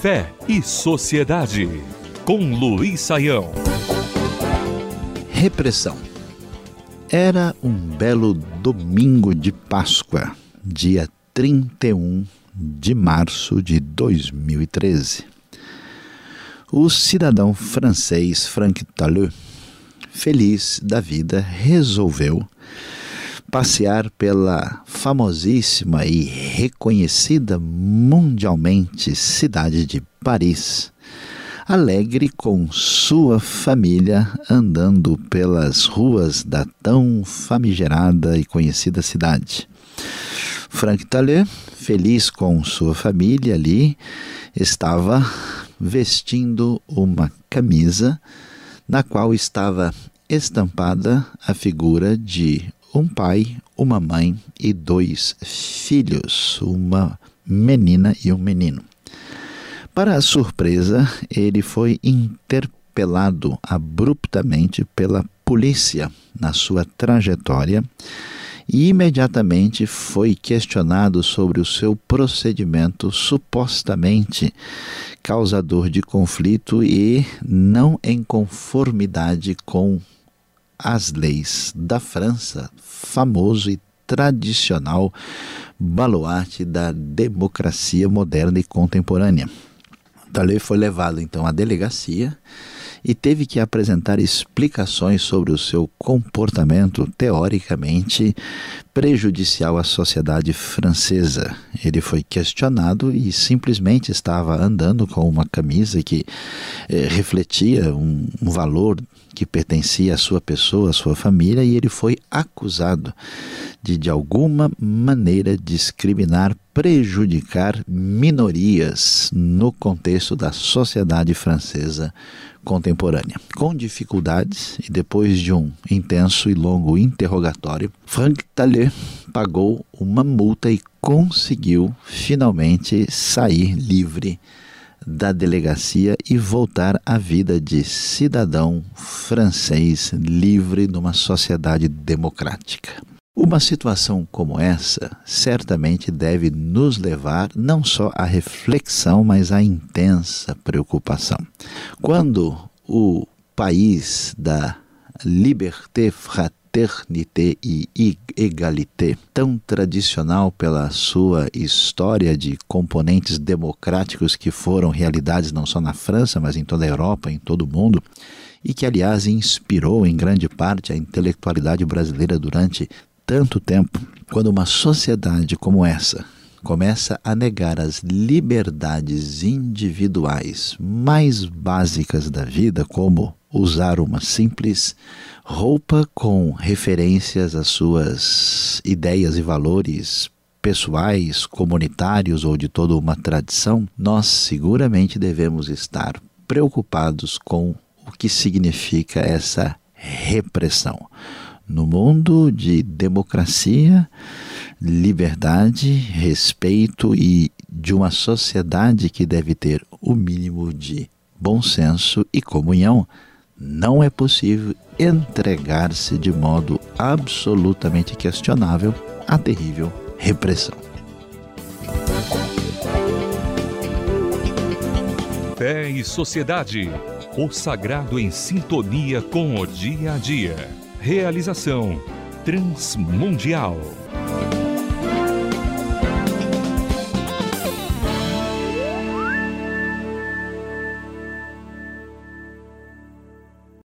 Fé e Sociedade, com Luiz Saião. Repressão. Era um belo domingo de Páscoa, dia 31 de março de 2013. O cidadão francês Franck Taleux, feliz da vida, resolveu passear pela famosíssima e reconhecida mundialmente cidade de Paris, alegre com sua família andando pelas ruas da tão famigerada e conhecida cidade. Frank Tallet, feliz com sua família ali, estava vestindo uma camisa na qual estava estampada a figura de um pai, uma mãe e dois filhos, uma menina e um menino. Para a surpresa, ele foi interpelado abruptamente pela polícia na sua trajetória e imediatamente foi questionado sobre o seu procedimento supostamente causador de conflito e não em conformidade com as leis da França, famoso e tradicional baluarte da democracia moderna e contemporânea. Tallet foi levado então à delegacia e teve que apresentar explicações sobre o seu comportamento teoricamente prejudicial à sociedade francesa. Ele foi questionado e simplesmente estava andando com uma camisa que eh, refletia um, um valor que pertencia à sua pessoa, à sua família, e ele foi acusado de, de alguma maneira, discriminar, prejudicar minorias no contexto da sociedade francesa contemporânea. Com dificuldades e depois de um intenso e longo interrogatório, Frank Tallet pagou uma multa e conseguiu finalmente sair livre da delegacia e voltar à vida de cidadão francês livre numa sociedade democrática. Uma situação como essa certamente deve nos levar não só à reflexão, mas à intensa preocupação. Quando o país da liberté fraternité e égalité, tão tradicional pela sua história de componentes democráticos que foram realidades não só na França, mas em toda a Europa, em todo o mundo, e que, aliás, inspirou em grande parte a intelectualidade brasileira durante tanto tempo. Quando uma sociedade como essa começa a negar as liberdades individuais mais básicas da vida, como usar uma simples roupa com referências às suas ideias e valores pessoais, comunitários ou de toda uma tradição, nós seguramente devemos estar preocupados com o que significa essa repressão. No mundo de democracia, liberdade, respeito e de uma sociedade que deve ter o mínimo de bom senso e comunhão, não é possível entregar-se de modo absolutamente questionável à terrível repressão. Fé e Sociedade. O sagrado em sintonia com o dia a dia. Realização Transmundial.